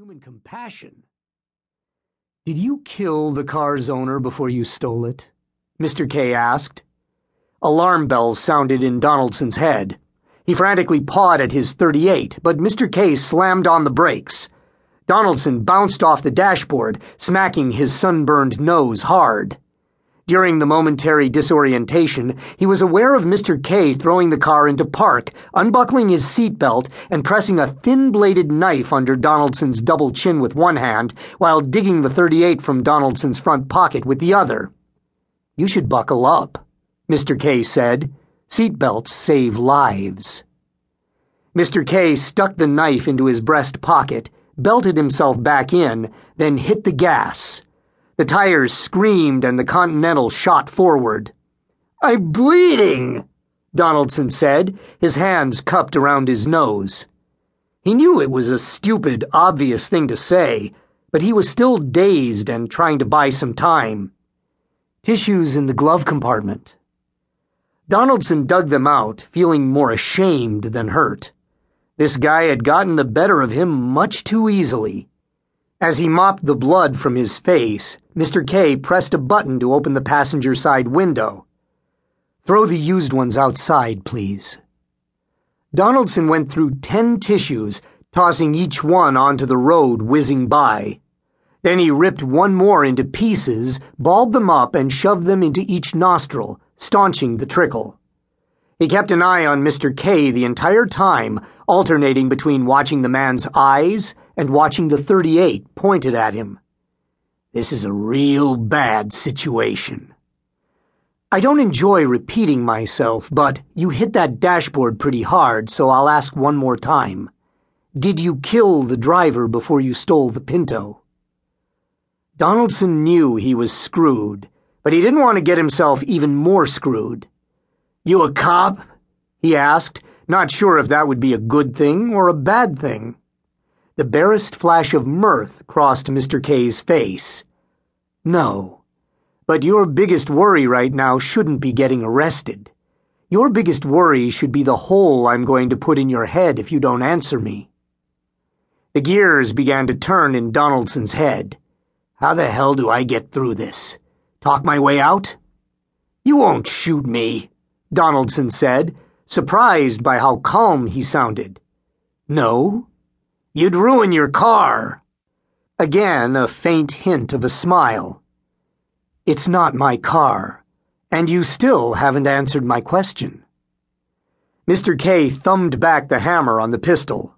human compassion. Did you kill the car's owner before you stole it? Mr. K asked. Alarm bells sounded in Donaldson's head. He frantically pawed at his 38, but Mr. K slammed on the brakes. Donaldson bounced off the dashboard, smacking his sunburned nose hard. During the momentary disorientation, he was aware of Mr. K throwing the car into park, unbuckling his seatbelt, and pressing a thin bladed knife under Donaldson's double chin with one hand, while digging the 38 from Donaldson's front pocket with the other. You should buckle up, Mr. K said. Seatbelts save lives. Mr. K stuck the knife into his breast pocket, belted himself back in, then hit the gas. The tires screamed and the Continental shot forward. I'm bleeding, Donaldson said, his hands cupped around his nose. He knew it was a stupid, obvious thing to say, but he was still dazed and trying to buy some time. Tissues in the glove compartment. Donaldson dug them out, feeling more ashamed than hurt. This guy had gotten the better of him much too easily. As he mopped the blood from his face, Mr. K pressed a button to open the passenger side window. Throw the used ones outside, please. Donaldson went through ten tissues, tossing each one onto the road whizzing by. Then he ripped one more into pieces, balled them up, and shoved them into each nostril, staunching the trickle. He kept an eye on Mr. K the entire time, alternating between watching the man's eyes and watching the 38 pointed at him. This is a real bad situation. I don't enjoy repeating myself, but you hit that dashboard pretty hard, so I'll ask one more time. Did you kill the driver before you stole the Pinto? Donaldson knew he was screwed, but he didn't want to get himself even more screwed. You a cop? he asked, not sure if that would be a good thing or a bad thing. The barest flash of mirth crossed Mr. K's face. No. But your biggest worry right now shouldn't be getting arrested. Your biggest worry should be the hole I'm going to put in your head if you don't answer me. The gears began to turn in Donaldson's head. How the hell do I get through this? Talk my way out? You won't shoot me, Donaldson said, surprised by how calm he sounded. No, You'd ruin your car. Again, a faint hint of a smile. It's not my car, and you still haven't answered my question. Mr. K thumbed back the hammer on the pistol.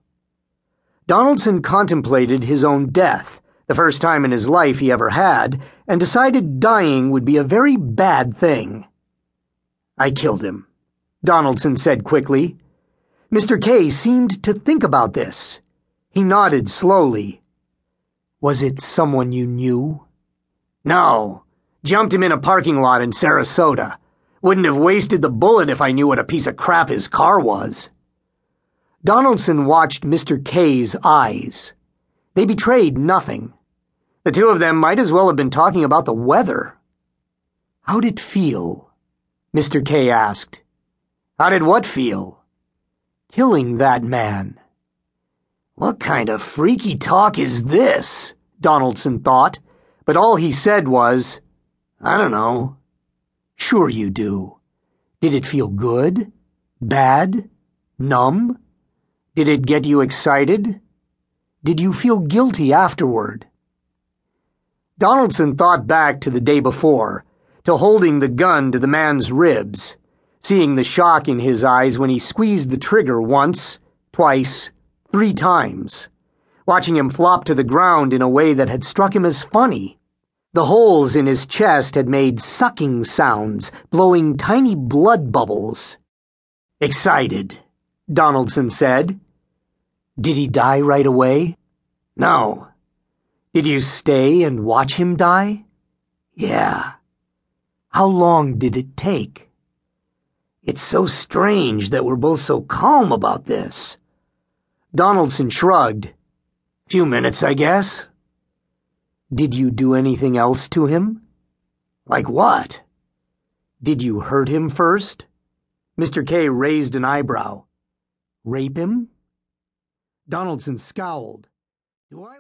Donaldson contemplated his own death, the first time in his life he ever had, and decided dying would be a very bad thing. I killed him, Donaldson said quickly. Mr. K seemed to think about this. He nodded slowly. Was it someone you knew? No. Jumped him in a parking lot in Sarasota. Wouldn't have wasted the bullet if I knew what a piece of crap his car was. Donaldson watched Mr. K's eyes. They betrayed nothing. The two of them might as well have been talking about the weather. How'd it feel? Mr. K asked. How did what feel? Killing that man. What kind of freaky talk is this? Donaldson thought, but all he said was, I don't know. Sure you do. Did it feel good? Bad? Numb? Did it get you excited? Did you feel guilty afterward? Donaldson thought back to the day before, to holding the gun to the man's ribs, seeing the shock in his eyes when he squeezed the trigger once, twice, three times, watching him flop to the ground in a way that had struck him as funny. The holes in his chest had made sucking sounds, blowing tiny blood bubbles. Excited, Donaldson said. Did he die right away? No. Did you stay and watch him die? Yeah. How long did it take? It's so strange that we're both so calm about this. Donaldson shrugged. Few minutes, I guess. Did you do anything else to him? Like what? Did you hurt him first? Mr. K raised an eyebrow. Rape him? Donaldson scowled. Do I